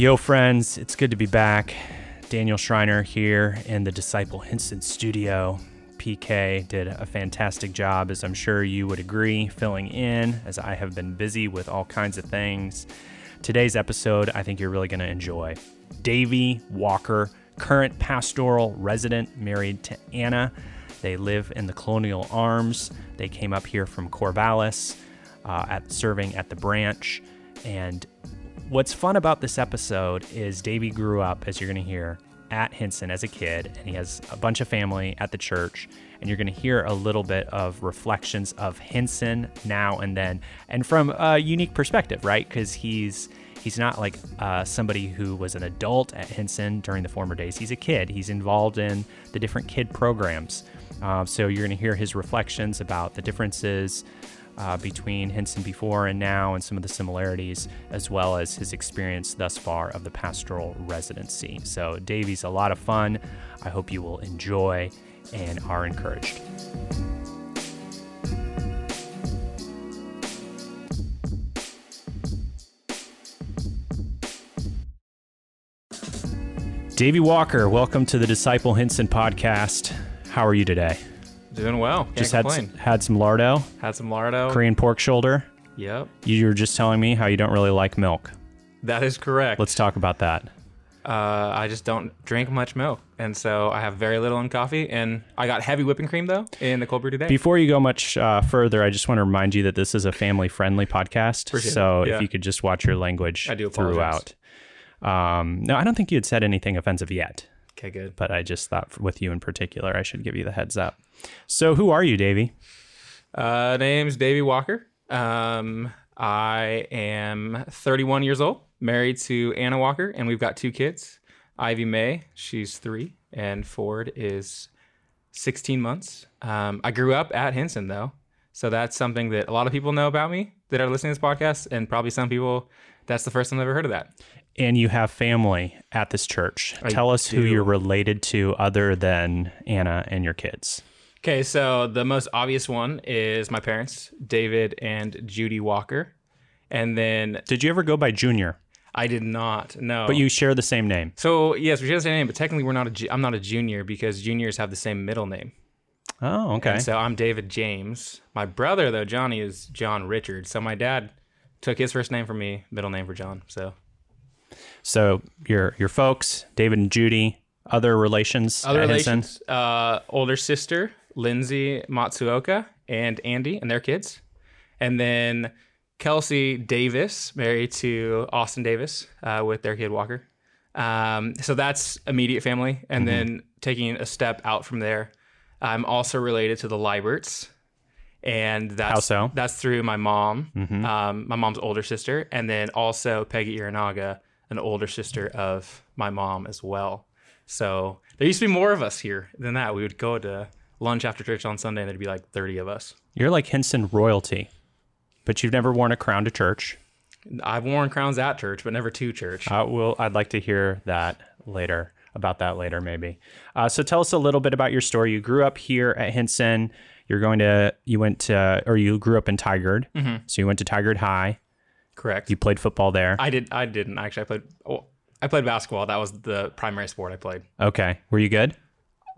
Yo, friends, it's good to be back. Daniel Schreiner here in the Disciple Hinson studio. PK did a fantastic job, as I'm sure you would agree, filling in as I have been busy with all kinds of things. Today's episode, I think you're really going to enjoy. Davy Walker, current pastoral resident, married to Anna. They live in the Colonial Arms. They came up here from Corvallis, uh, at serving at the branch, and What's fun about this episode is Davey grew up, as you're going to hear, at Hinson as a kid, and he has a bunch of family at the church. And you're going to hear a little bit of reflections of Hinson now and then, and from a unique perspective, right? Because he's he's not like uh, somebody who was an adult at Hinson during the former days. He's a kid. He's involved in the different kid programs. Uh, so you're going to hear his reflections about the differences uh, between Hinson before and now and some of the similarities, as well as his experience thus far of the pastoral residency. So, Davy's a lot of fun. I hope you will enjoy and are encouraged. Davy Walker, welcome to the Disciple Hinson podcast. How are you today? Doing well. Can't Just had complain. some, had some lardo, Had some lardo. Korean pork shoulder. Yep, You were just telling me how you don't really like milk. that is correct. Let's talk about that. Uh, I just don't drink much milk, and so I have very little in coffee. And I got heavy whipping cream though in the cold brew today. Before you go much uh, further, I just want to remind you that this is a family-friendly podcast. Appreciate so it. if you could just watch your language I do throughout. Um, no, I don't think you had said anything offensive yet, okay, good. but I just thought with you in particular, I should give you the heads up. So who are you, Davey? Uh, name's Davy Walker. Um, I am 31 years old, married to Anna Walker, and we've got two kids. Ivy May, she's three, and Ford is 16 months. Um, I grew up at Hinson, though, so that's something that a lot of people know about me that are listening to this podcast, and probably some people that's the first time they've ever heard of that. And you have family at this church. I Tell us who you're related to other than Anna and your kids. Okay, so the most obvious one is my parents, David and Judy Walker. And then Did you ever go by Junior? I did not know. But you share the same name. So yes, we share the same name, but technically we're not a. Ju- I'm not a junior because juniors have the same middle name. Oh, okay. And so I'm David James. My brother though, Johnny, is John Richard. So my dad took his first name from me, middle name for John. So So your your folks, David and Judy, other relations, other at relations, uh, older sister Lindsay Matsuoka and Andy and their kids, and then Kelsey Davis married to Austin Davis uh, with their kid Walker. Um, so that's immediate family, and then taking a step out from there, I'm also related to the Liberts, and that's How so? that's through my mom, um, my mom's older sister, and then also Peggy Iranaga, an older sister of my mom as well. So there used to be more of us here than that. We would go to lunch after church on Sunday, and there'd be like 30 of us. You're like Hinson royalty, but you've never worn a crown to church. I've worn crowns at church, but never to church. Uh, well, I'd like to hear that later about that later, maybe. Uh, so tell us a little bit about your story. You grew up here at Hinson. You're going to you went to or you grew up in Tigard, so you went to Tigard High. Correct. You played football there. I did. I didn't actually. I played. Oh, I played basketball. That was the primary sport I played. okay, were you good?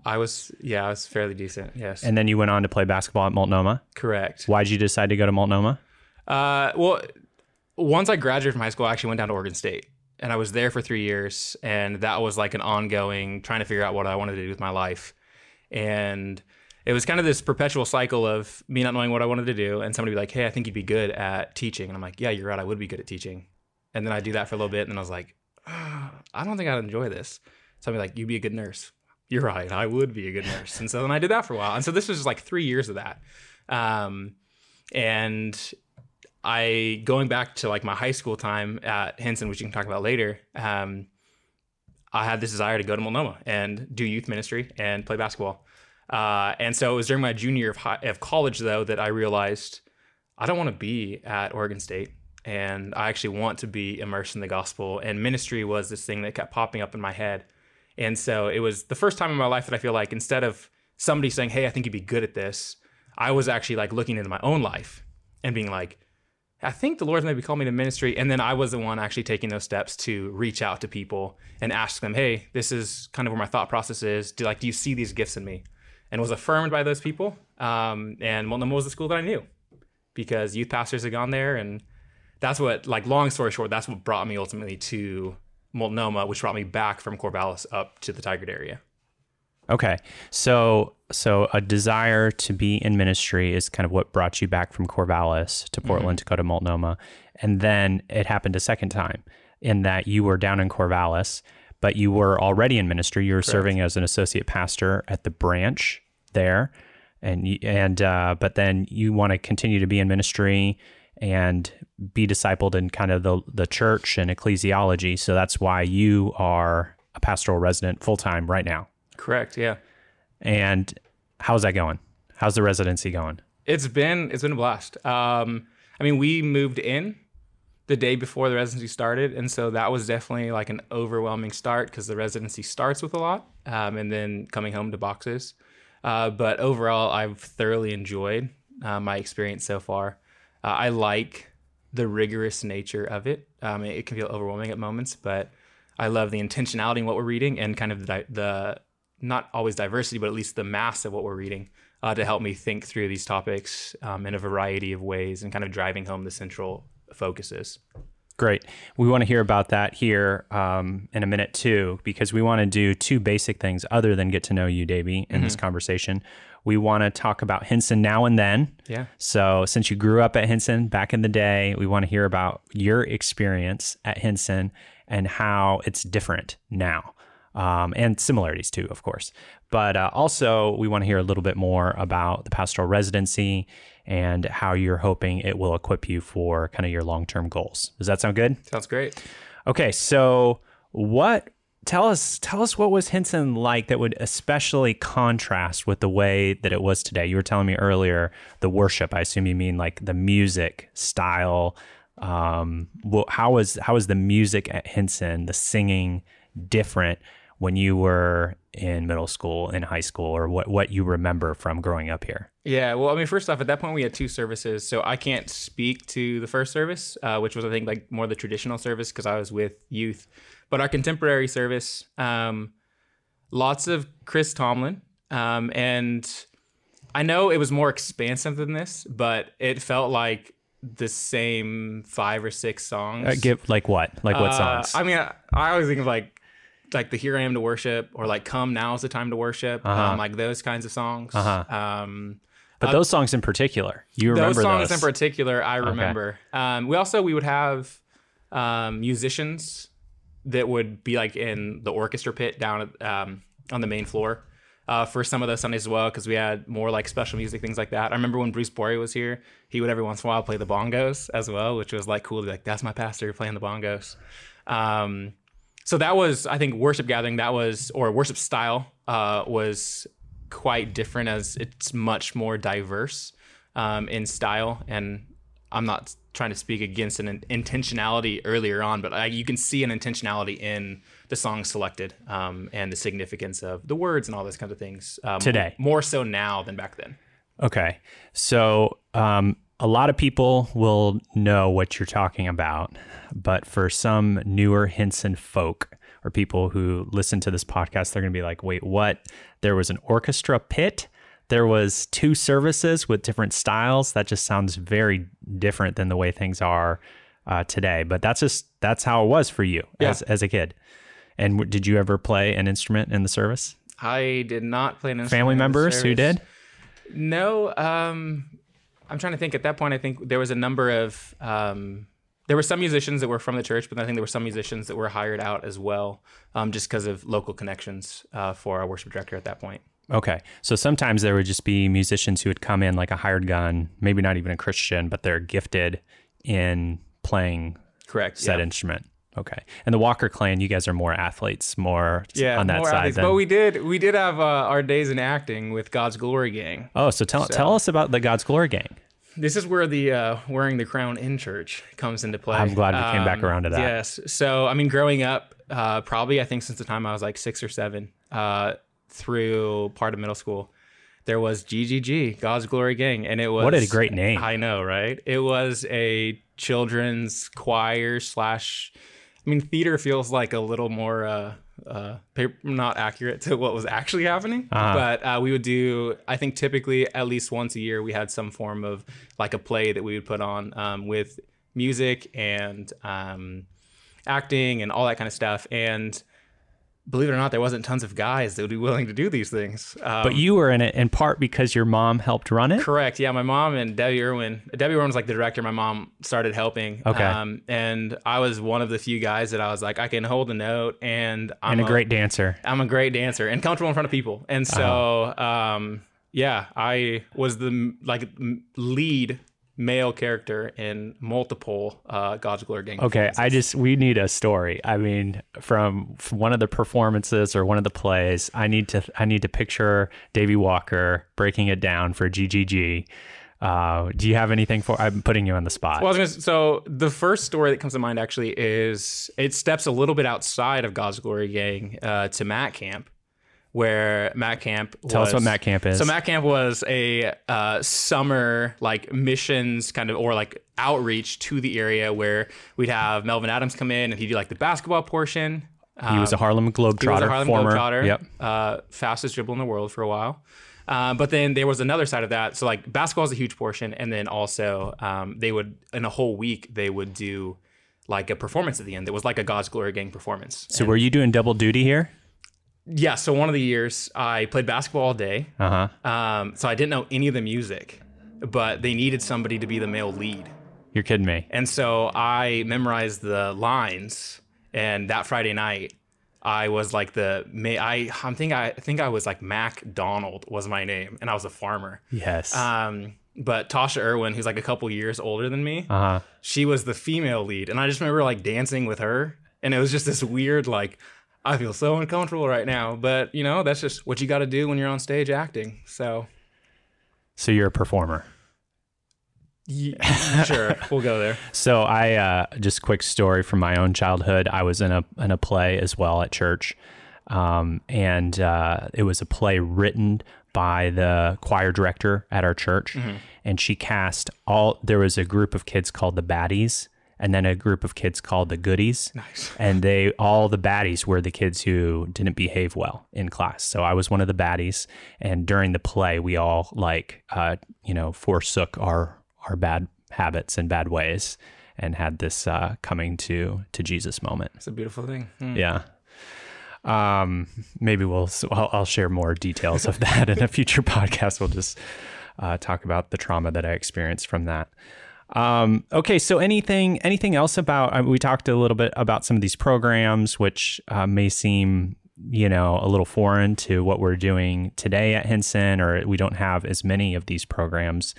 I was. Yeah, I was fairly decent. Yes. And then you went on to play basketball at Multnomah. Correct. Why'd you decide to go to Multnomah? Uh, well, once I graduated from high school, I actually went down to Oregon State, and I was there for three years, and that was like an ongoing trying to figure out what I wanted to do with my life, and it was kind of this perpetual cycle of me not knowing what I wanted to do, and somebody be like, "Hey, I think you'd be good at teaching," and I'm like, "Yeah, you're right, I would be good at teaching," and then I do that for a little bit, and then I was like, "Ah, "I don't think I'd enjoy this." Somebody like, "You'd be a good nurse." You're right, I would be a good nurse, and so then I did that for a while, and so this was just like three years of that. Um, and I going back to like my high school time at Hinson, which you can talk about later. Um, I had this desire to go to Multnomah and do youth ministry and play basketball. Uh, and so it was during my junior year of, high, of college, though, that I realized I don't want to be at Oregon State. And I actually want to be immersed in the gospel. And ministry was this thing that kept popping up in my head. And so it was the first time in my life that I feel like instead of somebody saying, Hey, I think you'd be good at this, I was actually like looking into my own life and being like, I think the Lord's maybe called me to ministry. And then I was the one actually taking those steps to reach out to people and ask them, hey, this is kind of where my thought process is. Do like, do you see these gifts in me? And was affirmed by those people. Um, and Multnomah was the school that I knew because youth pastors had gone there. And that's what, like, long story short, that's what brought me ultimately to Multnomah, which brought me back from Corvallis up to the Tigard area. Okay. So so a desire to be in ministry is kind of what brought you back from Corvallis to Portland to go to Multnomah. And then it happened a second time in that you were down in Corvallis, but you were already in ministry. You were serving as an associate pastor at the branch there. And you- and uh, but then you want to continue to be in ministry and be discipled in kind of the the church and ecclesiology. So that's why you are a pastoral resident full time right now. Correct. Yeah. And how's that going? How's the residency going? It's been it's been a blast. Um, I mean, we moved in the day before the residency started, and so that was definitely like an overwhelming start because the residency starts with a lot, um, and then coming home to boxes. Uh, but overall, I've thoroughly enjoyed uh, my experience so far. Uh, I like the rigorous nature of it. Um, it, can feel overwhelming at moments, but I love the intentionality in what we're reading and kind of the, the not always diversity, but at least the mass of what we're reading uh, to help me think through these topics um, in a variety of ways and kind of driving home the central focuses. Great. We want to hear about that here um, in a minute too, because we want to do two basic things other than get to know you, Davey, in this conversation. We want to talk about Hinson now and then. Yeah. So, since you grew up at Hinson back in the day, we want to hear about your experience at Hinson and how it's different now, um, and similarities too, of course. But uh, also, we want to hear a little bit more about the pastoral residency and how you're hoping it will equip you for kind of your long term goals. Does that sound good? Sounds great. Okay, so what tell us tell us what was Hinson like that would especially contrast with the way that it was today. You were telling me earlier the worship. I assume you mean like the music style. Um, wh- how was how was the music at Hinson, the singing different when you were in middle school, in high school, or what what you remember from growing up here? Yeah, well, I mean, first off, at that point we had two services, so I can't speak to the first service, uh, which was I think like more the traditional service because I was with youth. But our contemporary service, um, lots of Chris Tomlin, um, and I know it was more expansive than this, but it felt like the same five or six songs. Uh, give like what? Like what Uh, songs? I mean, I, I always think of like like the "Here I Am to Worship" or like "Come Now Is the Time to Worship," um, like those kinds of songs. Uh-huh. Um, but those songs in particular, you remember those songs those? in particular, I remember. Um, we also we would have um, musicians that would be like in the orchestra pit down at, um, on the main floor. Uh, for some of those Sundays as well, because we had more like special music, things like that. I remember when Bruce Bory was here, he would every once in a while play the bongos as well, which was like cool to be like, that's my pastor playing the bongos. Um, so that was, I think, worship gathering. That was, or worship style, uh, was quite different as it's much more diverse um, in style. And I'm not trying to speak against an intentionality earlier on, but I, you can see an intentionality in the songs selected um, and the significance of the words and all those kinds of things. Um, Today. more so now than back then. Okay. So, um, a lot of people will know what you're talking about, but for some newer Hinson folk or people who listen to this podcast, they're going to be like, wait, what? There was an orchestra pit? There was two services with different styles. That just sounds very different than the way things are uh, today. But that's just that's how it was for you as as a kid. And w- did you ever play an instrument in the service? I did not play an instrument Family in the members who did? No, um, I'm trying to think. At that point, I think there was a number of um, there were some musicians that were from the church, but I think there were some musicians that were hired out as well, um, just because of local connections uh, for our worship director at that point. Okay. So sometimes there would just be musicians who would come in like a hired gun, maybe not even a Christian, but they're gifted in playing Correct. said yeah. instrument. Okay. And the Walker clan, you guys are more athletes, more Yeah, on that more side. athletes. Than, But we did we did have uh, our days in acting with God's Glory Gang. oh, so tell tell us about the God's Glory Gang. This is where the uh, wearing the crown in church comes into play. Um, I'm glad we came back around to that. Yes. So I mean, growing up, uh, probably I think since the time I was like six or seven, uh, through part of middle school, there was GGG, God's Glory Gang, and it was What a great name. I know, right? It was a children's choir slash. I mean, theater feels like a little more uh, uh, paper, not accurate to what was actually happening. Uh-huh. But uh, we would do, I think, typically at least once a year, we had some form of like a play that we would put on um, with music and um, acting and all that kind of stuff. And believe it or not, there wasn't tons of guys that would be willing to do these things. Um, But you were in it in part because your mom helped run it. Correct. Yeah, my mom and Debbie Irwin. Debbie Irwin was like the director. My mom started helping. Okay. Um, and I was one of the few guys that I was like, I can hold a note, and I'm And a great dancer. I'm a great dancer and comfortable in front of people. And so, Uh-huh. um, yeah, I was the like lead male character in multiple uh, God's Glory Gang. Okay, I just we need a story. I mean, from, from one of the performances or one of the plays, I need to I need to picture Davy Walker breaking it down for GGG. Uh, do you have anything for? I'm putting you on the spot. Well, I was gonna, so the first story that comes to mind actually is it steps a little bit outside of God's Glory Gang uh, to Matt Camp, where Matt Camp. Tell us what Matt Camp is. So Matt Camp was a uh, summer like missions kind of or like outreach to the area where we'd have Melvin Adams come in and he'd do like the basketball portion. he was a Harlem Globetrotter, He was a Harlem former. Globetrotter. Yep. Uh, fastest dribble in the world for a while. Uh, but then there was another side of that. So like basketball is a huge portion, and then also um, they would in a whole week they would do like a performance at the end. That was like a God's Glory Gang performance. So were you doing double duty here? Yeah. So one of the years I played basketball all day. Uh huh. Um, so I didn't know any of the music, but they needed somebody to be the male lead. You're kidding me. And so I memorized the lines, and that Friday night, I was like the may I I think I, think I was like Mac Donald was my name, and I was a farmer. Yes. Um, but Tasha Irwin, who's like a couple years older than me, Uh huh. she was the female lead, and I just remember like dancing with her, and it was just this weird like. I feel so uncomfortable right now, but you know that's just what you got to do when you're on stage acting. So, So you're a performer. yeah, sure, we'll go there. So I uh, just quick story from my own childhood. I was in a in a play as well at church, um, and uh, it was a play written by the choir director at our church, and she cast all. There was a group of kids called the Baddies, and then a group of kids called the Goodies. Nice. And they all the baddies were the kids who didn't behave well in class. So I was one of the baddies, and during the play, we all like uh, you know forsook our our bad habits and bad ways and had this uh, coming to to Jesus moment. It's a beautiful thing. Hmm. Yeah. Um, maybe we'll so I'll, I'll share more details of that in a future podcast. We'll just uh, talk about the trauma that I experienced from that. Um, okay, so anything anything else about? Uh, we talked a little bit about some of these programs, which uh, may seem you know a little foreign to what we're doing today at Hinson, or we don't have as many of these programs.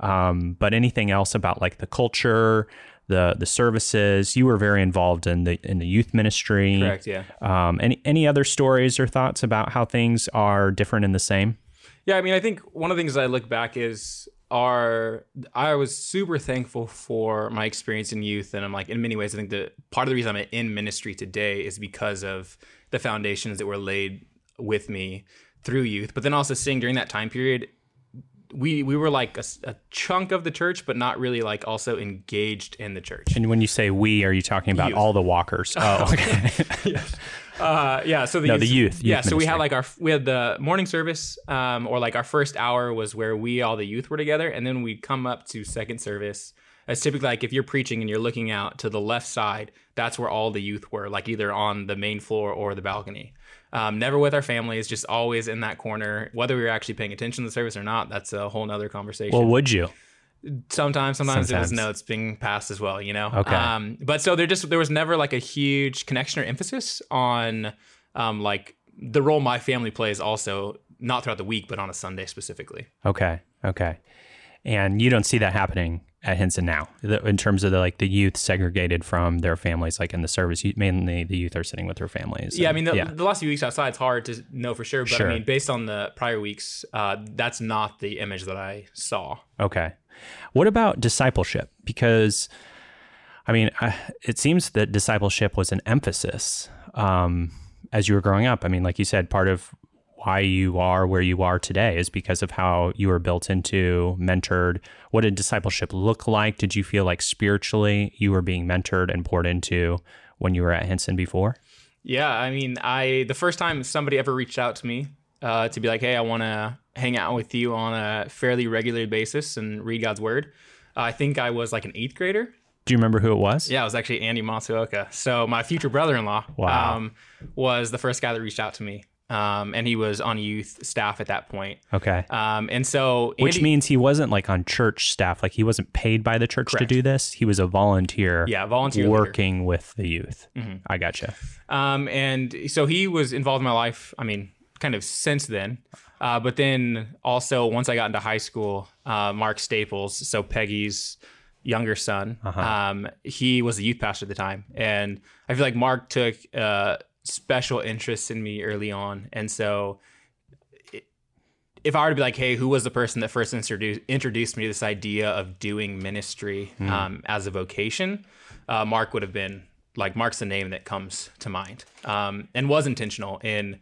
Um, but anything else about like the culture, the the services? You were very involved in the in the youth ministry. Correct. Yeah. Um, any any other stories or thoughts about how things are different and the same? Yeah, I mean, I think one of the things I look back is our I was super thankful for my experience in youth, and I'm like, in many ways, I think that part of the reason I'm in ministry today is because of the foundations that were laid with me through youth. But then also seeing during that time period, we we were like a chunk of the church, but not really like also engaged in the church. And when you say we, are you talking about Youth. all the walkers? Oh, okay. Uh, yeah. So the No, youth, the youth- yeah. youth so we had like our we had the morning service, um, or like our first hour was where we all the youth were together, and then we'd come up to second service. It's typically like if you're preaching and you're looking out to the left side, that's where all the youth were, like either on the main floor or the balcony. Um, never with our families, just always in that corner. Whether we were actually paying attention to the service or not, that's a whole nother conversation well, would you? Sometimes sometimes, it was notes being passed as well you know Okay. um but so there just there was never like a huge connection or emphasis on um like the role my family plays also not throughout the week but on a sunday specifically Okay, okay. And you don't see that happening at Hinson now, in terms of the like the youth segregated from their families, like in the service. you- Mainly, the youth are sitting with their families. yeah i mean the, yeah. the last few weeks outside it's hard to know for sure but Sure. i mean based on the prior weeks uh that's not the image that i saw Okay. What about discipleship? Because, I mean, I, it seems that discipleship was an emphasis um, as you were growing up. I mean, like you said, part of why you are where you are today is because of how you were built into, mentored. What did discipleship look like? Did you feel like spiritually you were being mentored and poured into when you were at Hinson before? Yeah, I mean, I the first time somebody ever reached out to me uh, to be like, "Hey, I want to hang out with you on a fairly regular basis and read God's Word," uh, I think I was like an eighth grader. Do you remember who it was? Yeah, it was actually Andy Matsuoka. So my future brother-in-law Wow. um, was the first guy that reached out to me, um, and he was on youth staff at that point. Okay. Um, and so, Which means he wasn't like on church staff, like he wasn't paid by the church Correct. to do this. He was a volunteer yeah, volunteer leader. working with the youth. Mhm. I gotcha. Um, and so he was involved in my life. I mean, kind of since then. Uh, but then also once I got into high school, uh, Mark Staples, so Peggy's younger son, Uh-huh. um, he was the youth pastor at the time, and I feel like Mark took uh, special interest in me early on, and so. it- If I were to be like, hey, who was the person that first introduced introduced me to this idea of doing ministry um, as a vocation? Uh, Mark would have been like Mark's the name that comes to mind, um, and was intentional in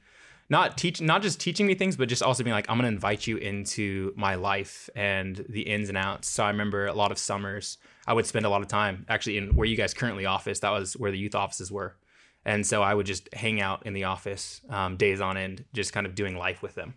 not teach, not just teaching me things, but just also being like, I'm going to invite you into my life and the ins and outs. So I remember a lot of summers, I would spend a lot of time actually in where you guys currently office. That was where the youth offices were, and so I would just hang out in the office um, days on end, just kind of doing life with them.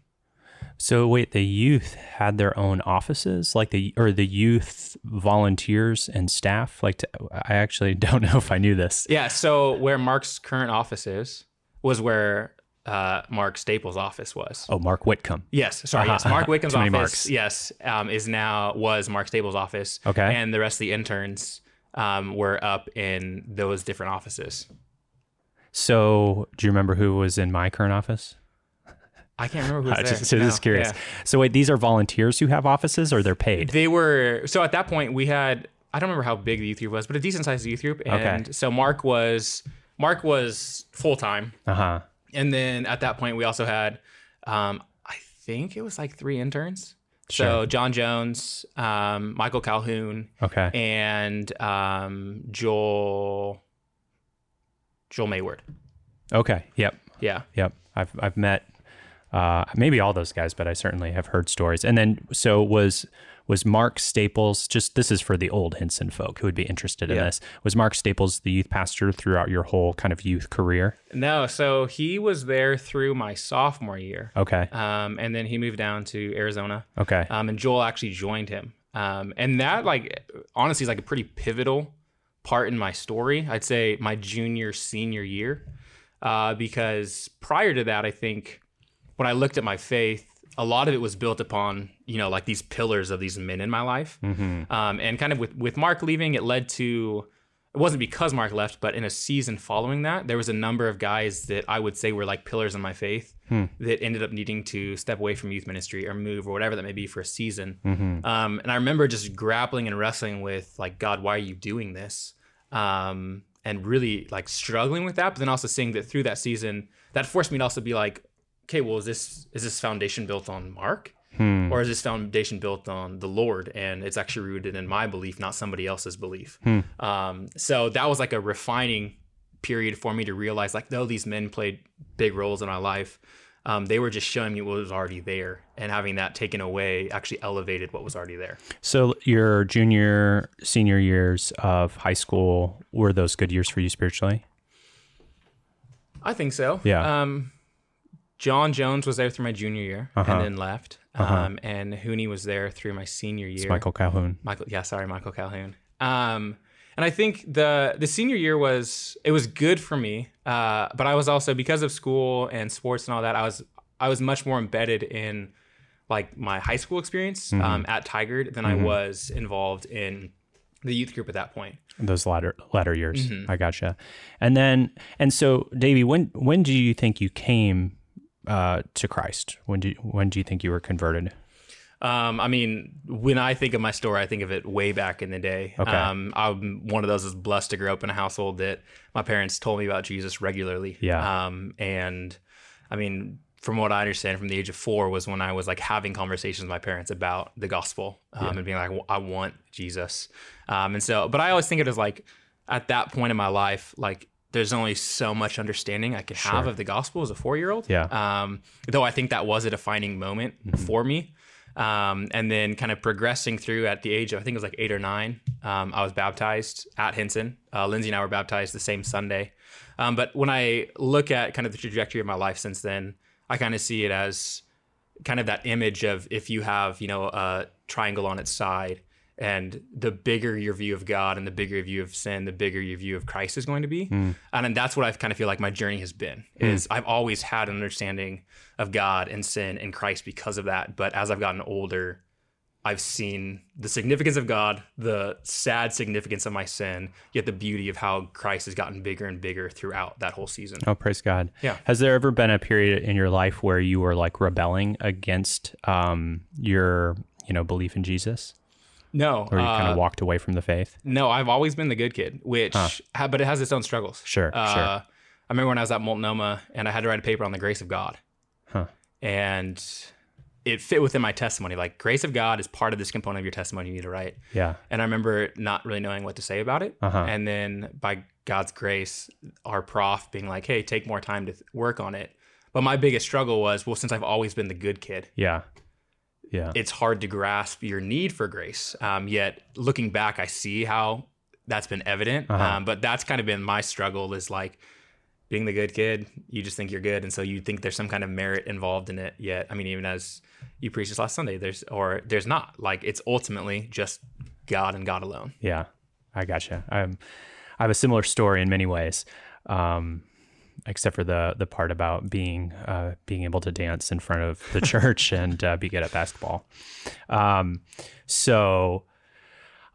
So wait, the youth had their own offices, like the or the youth volunteers and staff. Like, to, I actually don't know if I knew this. Yeah. So where Mark's current office is was where uh, Mark Staples' office was. Oh, Mark Whitcomb. Yes, sorry. Uh-huh. Yes, Mark many office. Marks. Yes, um, is now was Mark Staples' office. Okay. and the rest of the interns um, were up in those different offices. So, do you remember who was in my current office? I can't remember who was I there. just, so No, just curious. yeah. So wait, these are volunteers who have offices, or they're paid? They were so at that point we had I don't remember how big the youth group was, but a decent sized youth group. And so Mark was Mark was full time, Uh huh. And then at that point we also had um, I think it was like three interns. Sure. So John Jones, um, Michael Calhoun, Okay. and um, Joel Joel Mayward. Okay. Yep. Yeah. Yep. I've I've met uh, maybe all those guys, but I certainly have heard stories. And then so was was Mark Staples. Just this is for the old Hinson folk who would be interested in Yeah. this. Was Mark Staples the youth pastor throughout your whole kind of youth career? No, so he was there through my sophomore year. Okay. Um, and then he moved down to Arizona. Okay. Um, and Joel actually joined him. Um, and that like honestly is like a pretty pivotal part in my story. I'd say my junior senior year. Uh, because prior to that, I think when I looked at my faith, a lot of it was built upon, you know, like these pillars of these men in my life. Mm-hmm. Um, and kind of with, with Mark leaving, it led to, it wasn't because Mark left, but in a season following that, there was a number of guys that I would say were like pillars in my faith Hmm. that ended up needing to step away from youth ministry or move or whatever that may be for a season. Mm-hmm. Um, and I remember just grappling and wrestling with like, God, why are you doing this? Um, and really like struggling with that, but then also seeing that through that season, that forced me to also be like, okay, well, is this is this foundation built on Mark? Hmm. or is this foundation built on the Lord and it's actually rooted in my belief, not somebody else's belief? Hmm. Um, so that was like a refining period for me to realize, like, though these men played big roles in my life, um, they were just showing me what was already there, and having that taken away actually elevated what was already there. So your junior, senior years of high school were those good years for you spiritually? I think so. Yeah. Um, John Jones was there through my junior year Uh-huh. and then left. Uh-huh. Um, and Hooney was there through my senior year. It's Michael Calhoun. Michael, yeah, sorry, Michael Calhoun. Um, and I think the the senior year was it was good for me, uh, but I was also because of school and sports and all that, I was I was much more embedded in like my high school experience um, at Tigard than I was involved in the youth group at that point. Those latter latter years. Mhm. I gotcha. And then and so Davey, when when do you think you came uh, to Christ? When do you, when do you think you were converted? Um, I mean, when I think of my story, I think of it way back in the day. Okay. Um, I'm one of those that's blessed to grow up in a household that my parents told me about Jesus regularly. Yeah. Um, and I mean, from what I understand, from the age of four was when I was like having conversations with my parents about the gospel um, Yeah. and being like, "Well, I want Jesus. Um, and so, but I always think it as like at that point in my life, like there's only so much understanding I could have of the gospel as a four year old. Yeah. Um, though I think that was a defining moment for me. Um, and then kind of progressing through at the age of, I think it was like eight or nine, um, I was baptized at Hinson. Uh, Lindsay and I were baptized the same Sunday. Um, but when I look at kind of the trajectory of my life since then, I kind of see it as kind of that image of if you have, you know, a triangle on its side and the bigger your view of God and the bigger your view of sin, the bigger your view of Christ is going to be. And, and that's what I kind of feel like my journey has been is I've always had an understanding of God and sin and Christ because of that. But as I've gotten older, I've seen the significance of God, the sad significance of my sin, yet the beauty of how Christ has gotten bigger and bigger throughout that whole season. Oh, praise God. Yeah. Has there ever been a period in your life where you were like rebelling against um, your, you know, belief in Jesus, No, or you kind uh, of walked away from the faith? No, I've always been the good kid, which, ha- but it has its own struggles. Sure, Uh, sure. I remember when I was at Multnomah and I had to write a paper on the grace of God. Huh. And it fit within my testimony. Like, grace of God is part of this component of your testimony you need to write. Yeah. And I remember not really knowing what to say about it. Uh-huh. And then by God's grace, our prof being like, hey, take more time to th- work on it. But my biggest struggle was, well, since I've always been the good kid, Yeah. Yeah. it's hard to grasp your need for grace. Um, yet looking back, I see how that's been evident. Uh-huh. Um, but that's kind of been my struggle is like being the good kid. You just think you're good, and so you think there's some kind of merit involved in it. Yet, I mean, even as you preached this last Sunday, there's or there's not. Like it's ultimately just God and God alone. Yeah, I gotcha. I'm, I have a similar story in many ways, um, except for the the part about being uh, being able to dance in front of the church and uh, be good at basketball. Um, so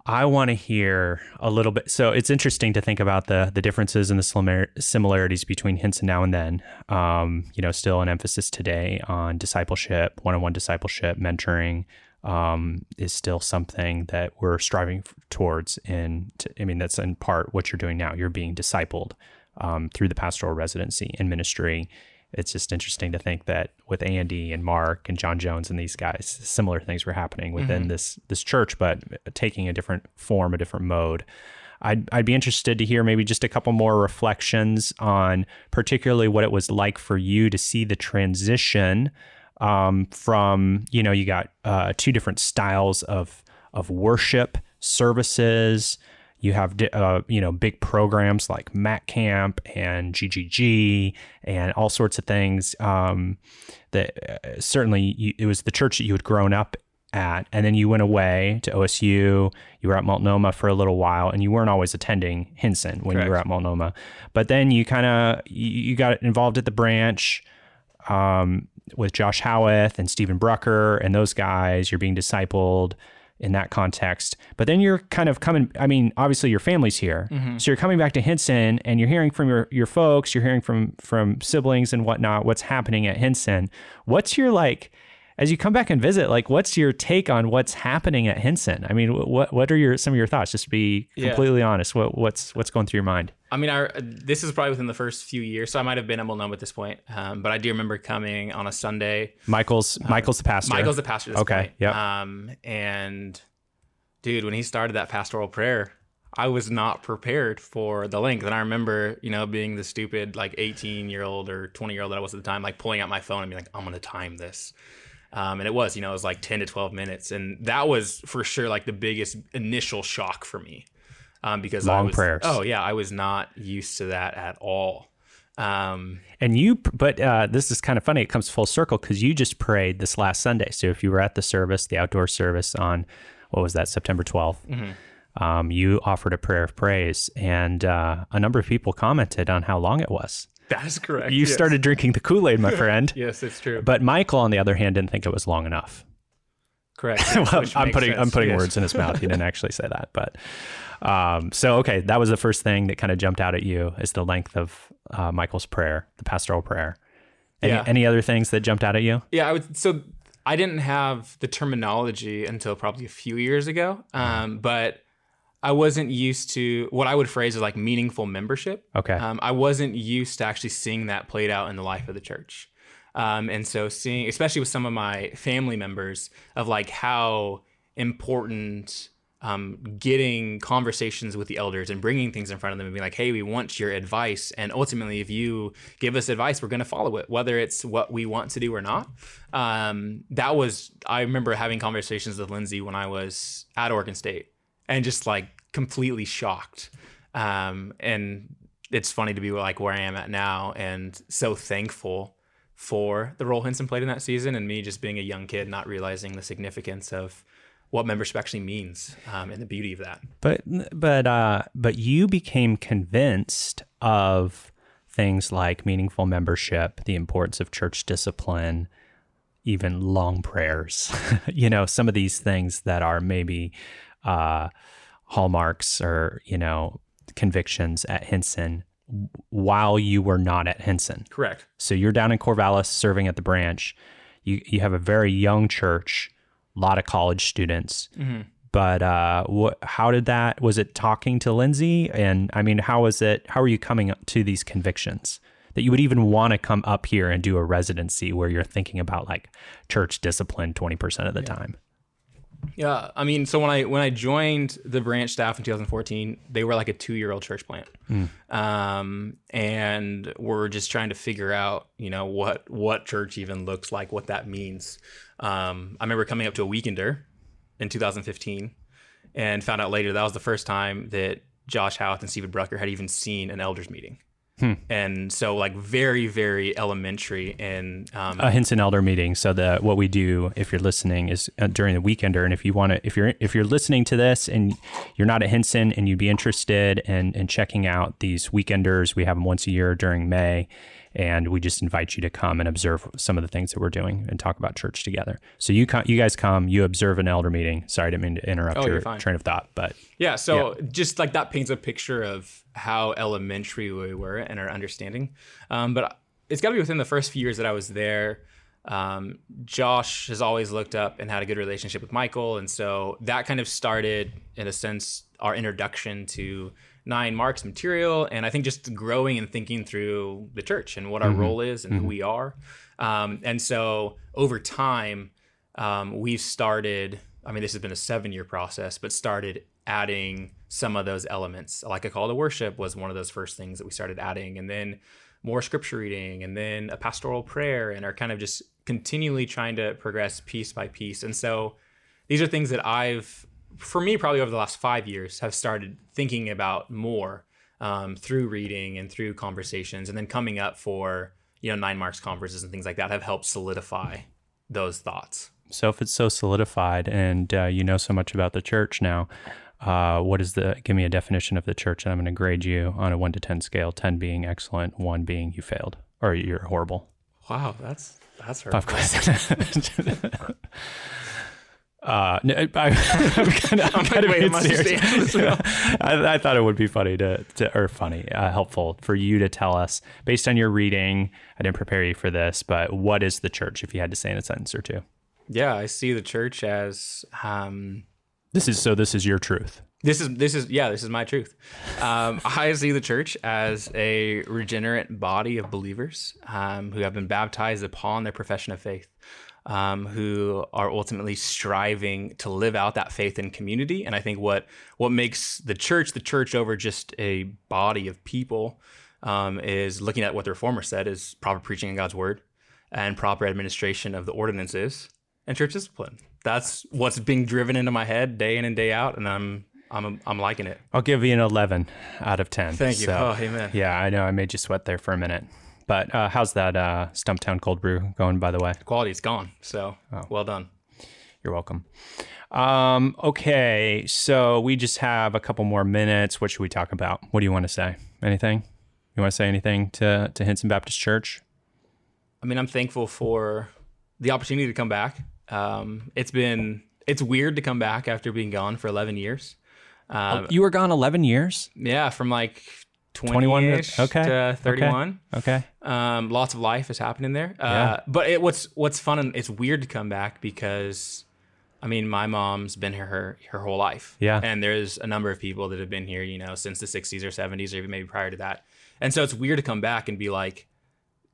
I want to hear a little bit. So it's interesting to think about the the differences and the similarities between Hinson now and then. Um, you know, still an emphasis today on discipleship, one on one discipleship, mentoring um, is still something that we're striving towards. In I mean, that's in part what you're doing now. You're being discipled um, through the pastoral residency and ministry. It's just interesting to think that with Andy and Mark and John Jones and these guys, similar things were happening within this this church, but taking a different form, a different mode. I'd, I'd be interested to hear maybe just a couple more reflections on particularly what it was like for you to see the transition um, from you know you got uh, two different styles of of worship services. You have uh, you know big programs like Mac Camp and GGG and all sorts of things. Um, that uh, certainly you, it was the church that you had grown up at, and then you went away to OSU. You were at Multnomah for a little while, and you weren't always attending Hinson when you were at Multnomah. But then you kind of you, you got involved at the branch um, with Josh Howeth and Stephen Brucker and those guys. You're being discipled in that context. But then you're kind of coming, I mean, obviously your family's here. Mm-hmm. So you're coming back to Hinson and you're hearing from your, your folks, you're hearing from from siblings and whatnot, what's happening at Hinson. What's your like as you come back and visit, like what's your take on what's happening at Hinson? I mean, what what are your some of your thoughts? Just to be Yeah. completely honest. What what's what's going through your mind? I mean, I this is probably within the first few years, so I might have been at Multnomah at this point. Um, but I do remember coming on a Sunday. Michael's Michael's the pastor. Michael's the pastor. This Okay, yep. Um, and dude, when he started that pastoral prayer, I was not prepared for the length. And I remember, you know, being the stupid like 18 year old or 20 year old that I was at the time, like pulling out my phone and being like, I'm gonna time this. Um, and it was, you know, it was like 10 to 12 minutes, and that was for sure like the biggest initial shock for me. Um, because I Long was, prayers. Oh yeah, I was not used to that at all. Um, And you, but uh, this is kind of funny. It comes full circle because you just prayed this last Sunday. So if you were at the service, the outdoor service on what was that, September 12th, um, you offered a prayer of praise, and uh, a number of people commented on how long it was. That is correct. You started drinking the Kool Aid, my friend. Yes, it's true. But Michael, on the other hand, didn't think it was long enough. correct. Well, I'm putting I'm putting Yes. words in his mouth. He didn't actually say that, but um, so okay, that was the first thing that kind of jumped out at you is the length of uh, Michael's prayer, the pastoral prayer. Any, Yeah. any other things that jumped out at you? Yeah, I would. So I didn't have the terminology until probably a few years ago, um, but I wasn't used to what I would phrase as like meaningful membership. Okay. Um, I wasn't used to actually seeing that played out in the life of the church. Um, and so seeing, especially with some of my family members, of like how important um, getting conversations with the elders and bringing things in front of them and being like, hey, we want your advice. And ultimately, if you give us advice, we're going to follow it, whether it's what we want to do or not. Um, that was, I remember having conversations with Lindsay when I was at Oregon State and just like completely shocked. Um, and it's funny to be like where I am at now and so thankful for the role Hinson played in that season and me just being a young kid, not realizing the significance of what membership actually means um, and the beauty of that. But but uh, but you became convinced of things like meaningful membership, the importance of church discipline, even long prayers. you know, some of these things that are maybe uh, hallmarks or you know convictions at Hinson while you were not at Hinson. Correct. So you're down in Corvallis serving at the branch. You you have a very young church a lot of college students. Mm-hmm. But uh, what? How did that? Was it talking to Lindsay? And I mean, how was it? How are you coming to these convictions that you would even want to come up here and do a residency where you're thinking about like church discipline twenty percent of the yeah. time? Yeah, I mean, so when I when I joined the branch staff in 2014, they were like a two year old church plant, mm. um, and we're just trying to figure out, you know, what what church even looks like, what that means. Um, I remember coming up to a weekender in 2015, and found out later that was the first time that Josh Howath and Stephen Brucker had even seen an elders meeting. Hmm. And so, like, very, very elementary and um, a Hinson Elder meeting. So the what we do, if you're listening, is uh, during the weekender. And if you want to, if you're if you're listening to this and you're not at Hinson and you'd be interested in in checking out these weekenders, we have them once a year during May and we just invite you to come and observe some of the things that we're doing and talk about church together. So you come, you guys come, you observe an elder meeting. Sorry, I didn't mean to interrupt oh, your train of thought, but yeah. So yeah. just like that paints a picture of how elementary we were in our understanding. Um, but it's got to be within the first few years that I was there. Um, Josh has always looked up and had a good relationship with Michael, and so that kind of started, in a sense, our introduction to nine marks material and i think just growing and thinking through the church and what our mm-hmm. role is and mm-hmm. who we are um, and so over time um, we've started i mean this has been a seven year process but started adding some of those elements like a call to worship was one of those first things that we started adding and then more scripture reading and then a pastoral prayer and are kind of just continually trying to progress piece by piece and so these are things that i've for me, probably over the last five years, have started thinking about more um, through reading and through conversations, and then coming up for you know nine marks conferences and things like that have helped solidify those thoughts. So if it's so solidified, and uh, you know so much about the church now, uh, what is the? Give me a definition of the church, and I'm going to grade you on a one to ten scale. Ten being excellent, one being you failed or you're horrible. Wow, that's that's hurtful. Uh, no, I, am kind of, I'm kind of being serious. I, I, thought it would be funny to, to or funny, uh, helpful for you to tell us based on your reading. I didn't prepare you for this, but what is the church? If you had to say in a sentence or two. Yeah, I see the church as. Um, this is so. This is your truth. This is this is yeah. This is my truth. Um, I see the church as a regenerate body of believers um, who have been baptized upon their profession of faith um, who are ultimately striving to live out that faith in community. And I think what what makes the church the church over just a body of people um, is looking at what the reformer said is proper preaching of God's word and proper administration of the ordinances and church discipline. That's what's being driven into my head day in and day out, and I'm I'm I'm liking it. I'll give you an 11 out of 10. Thank you. So, oh, amen. Yeah, I know I made you sweat there for a minute. But uh, how's that uh, Stumptown cold brew going, by the way? Quality's gone. So oh. well done. You're welcome. Um, okay, so we just have a couple more minutes. What should we talk about? What do you want to say? Anything? You want to say anything to to Hinson Baptist Church? I mean, I'm thankful for the opportunity to come back. Um, it's been it's weird to come back after being gone for 11 years. Um, you were gone 11 years? Yeah, from like 21 okay. to 31. Okay. okay. Um, lots of life is happening there. Uh, yeah. But it, what's what's fun and it's weird to come back because, I mean, my mom's been here her, her whole life. Yeah. And there's a number of people that have been here, you know, since the 60s or 70s or even maybe prior to that. And so it's weird to come back and be like,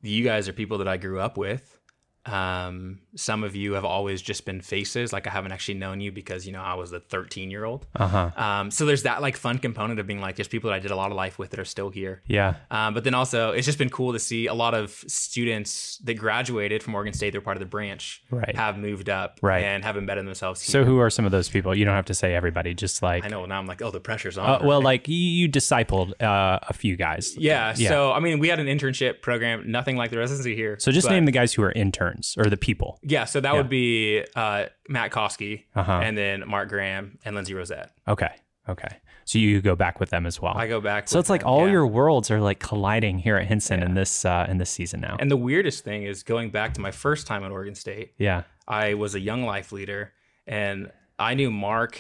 you guys are people that I grew up with. Um, some of you have always just been faces, like I haven't actually known you because you know I was a 13 year old. Uh huh. Um, so there's that like fun component of being like there's people that I did a lot of life with that are still here. Yeah. Um, but then also it's just been cool to see a lot of students that graduated from Oregon State, they're part of the branch, Right. have moved up, Right. and have embedded themselves. Here. So who are some of those people? You don't have to say everybody. Just like I know now I'm like, oh, the pressure's on. Uh, well, right? like you, you discipled uh, a few guys. yeah, yeah. So I mean, we had an internship program, nothing like the residency here. So just but- name the guys who are interns or the people. Yeah, so that would be uh, Matt Koski, Uh-huh. and then Mark Graham and Lindsay Rosette. Okay. Okay. So you go back with them as well. I go back. so it's like them, all yeah. your worlds are like colliding here at Hinson in this uh, in this season now. And the weirdest thing is going back to my first time at Oregon State. yeah. I was a young life leader, and I knew Mark,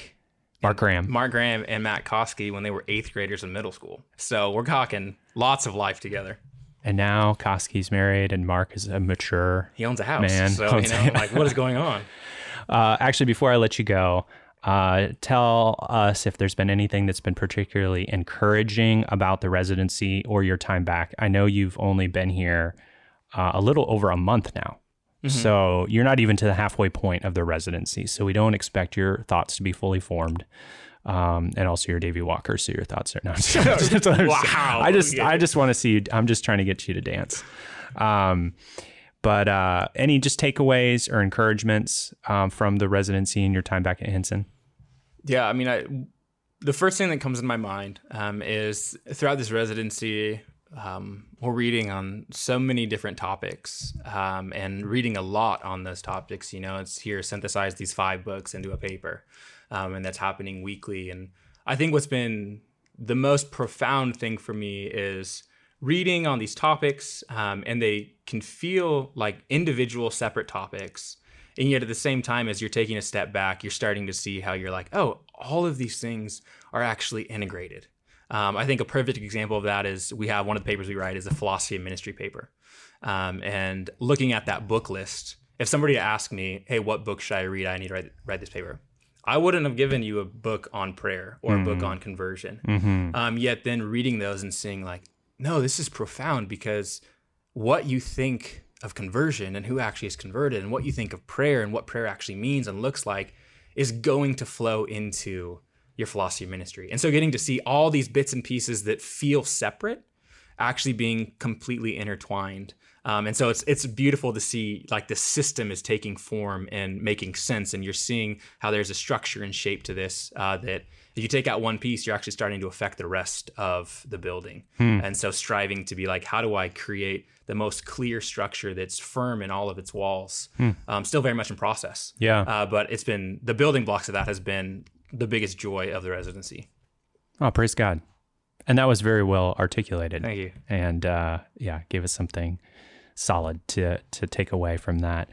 Mark Graham. Mark Graham, and Matt Koski when they were eighth graders in middle school. So we're talking lots of life together. And now Koski's married and Mark is a mature. He owns a house, Man, so you know, like what is going on? Uh, actually, before I let you go, uh, tell us if there's been anything that's been particularly encouraging about the residency or your time back. I know you've only been here uh, a little over a month now. So you're not even to the halfway point of the residency. So we don't expect your thoughts to be fully formed. Um, and also you're Davy Walker, so your thoughts are not. Wow. I just I just want to see you. I'm just trying to get you to dance. Um, but uh, any just takeaways or encouragements um, from the residency and your time back at Hinson? Yeah, I mean, I the first thing that comes in my mind um, is throughout this residency, um, we're reading on so many different topics um, and reading a lot on those topics. You know, it's here synthesize these five books into a paper, um, and that's happening weekly. And I think what's been the most profound thing for me is reading on these topics, um, and they can feel like individual, separate topics. And yet, at the same time, as you're taking a step back, you're starting to see how you're like, oh, all of these things are actually integrated. Um, I think a perfect example of that is we have one of the papers we write is a philosophy of ministry paper. Um, and looking at that book list, if somebody asked me, hey, what book should I read? I need to write, write this paper. I wouldn't have given you a book on prayer or a book on conversion. Um, yet then reading those and seeing like, no, this is profound because what you think of conversion and who actually is converted and what you think of prayer and what prayer actually means and looks like is going to flow into your philosophy of ministry. And so getting to see all these bits and pieces that feel separate actually being completely intertwined. Um, and so it's it's beautiful to see like the system is taking form and making sense, and you're seeing how there's a structure and shape to this uh, that if you take out one piece, you're actually starting to affect the rest of the building. And so striving to be like, how do I create the most clear structure that's firm in all of its walls? Um, still very much in process. Yeah. Uh, but it's been the building blocks of that has been the biggest joy of the residency. Oh, praise God. And that was very well articulated. Thank you. And uh, yeah, gave us something solid to to take away from that.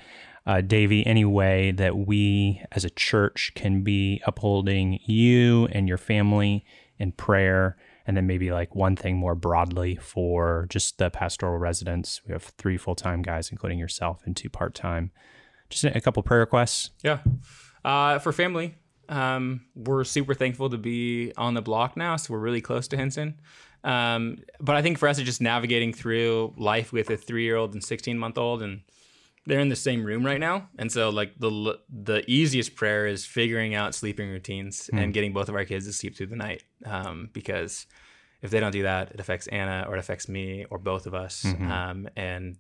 Uh, Davey, any way that we as a church can be upholding you and your family in prayer, and then maybe like one thing more broadly for just the pastoral residents. We have three full time guys, including yourself, and two part time. Just a couple prayer requests. Yeah. Uh, for family, um, we're super thankful to be on the block now, so we're really close to Hinson. Um, but I think for us, it's just navigating through life with a three-year-old and sixteen-month-old, and they're in the same room right now. And so, like the the easiest prayer is figuring out sleeping routines and getting both of our kids to sleep through the night, um, because if they don't do that, it affects Anna or it affects me or both of us, um, and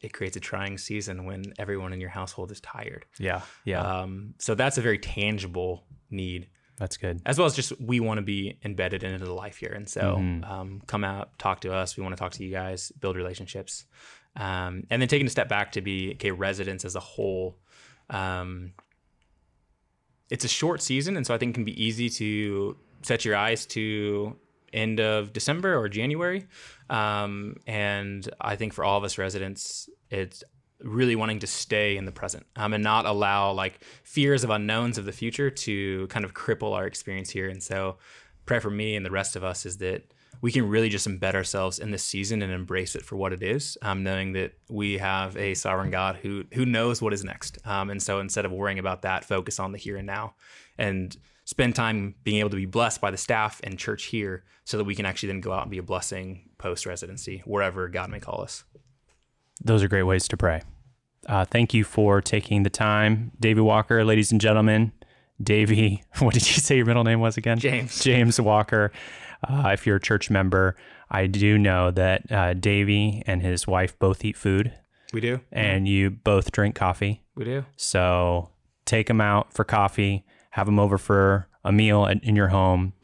it creates a trying season when everyone in your household is tired. Yeah, yeah, Um, so that's a very tangible need, that's good. as well as just we want to be embedded into the life here. And so um, come out, talk to us. We want to talk to you guys, build relationships. Um, and then taking a step back to be okay, residents as a whole. Um, it's a short season, and so I think it can be easy to set your eyes to end of December or January. Um, and I think for all of us residents, it's really wanting to stay in the present um, and not allow like fears of unknowns of the future to kind of cripple our experience here. And so, prayer for me and the rest of us is that we can really just embed ourselves in this season and embrace it for what it is, um, knowing that we have a sovereign God who who knows what is next. Um, and so, instead of worrying about that, focus on the here and now, and spend time being able to be blessed by the staff and church here, so that we can actually then go out and be a blessing post residency wherever God may call us. Those are great ways to pray. Uh, thank you for taking the time, Davy Walker, ladies and gentlemen. Davy, what did you say your middle name was again? James. James Walker. Uh, if you're a church member, I do know that uh, Davy and his wife both eat food We do. and you both drink coffee. We do. So take them out for coffee, have them over for a meal at, in your home.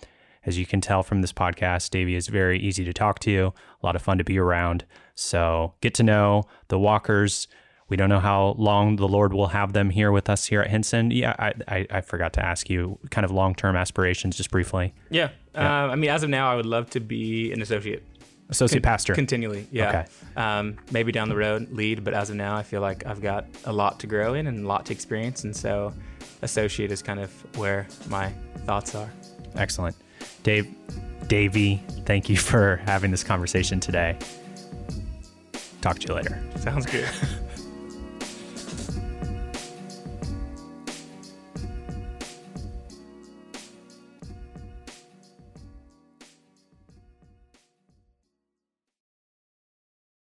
As you can tell from this podcast, Davey is very easy to talk to, a lot of fun to be around. So get to know the Walkers. We don't know how long the Lord will have them here with us here at Hinson. Yeah, I, I, I forgot to ask you kind of long term aspirations just briefly. Yeah. Uh, I mean, as of now, I would love to be an associate Associate pastor. continually. Yeah. Okay. Um, maybe down the road lead, but as of now, I feel like I've got a lot to grow in and a lot to experience, and so associate is kind of where my thoughts are. Excellent. Dave, Davey, thank you for having this conversation today. Talk to you later. Sounds good.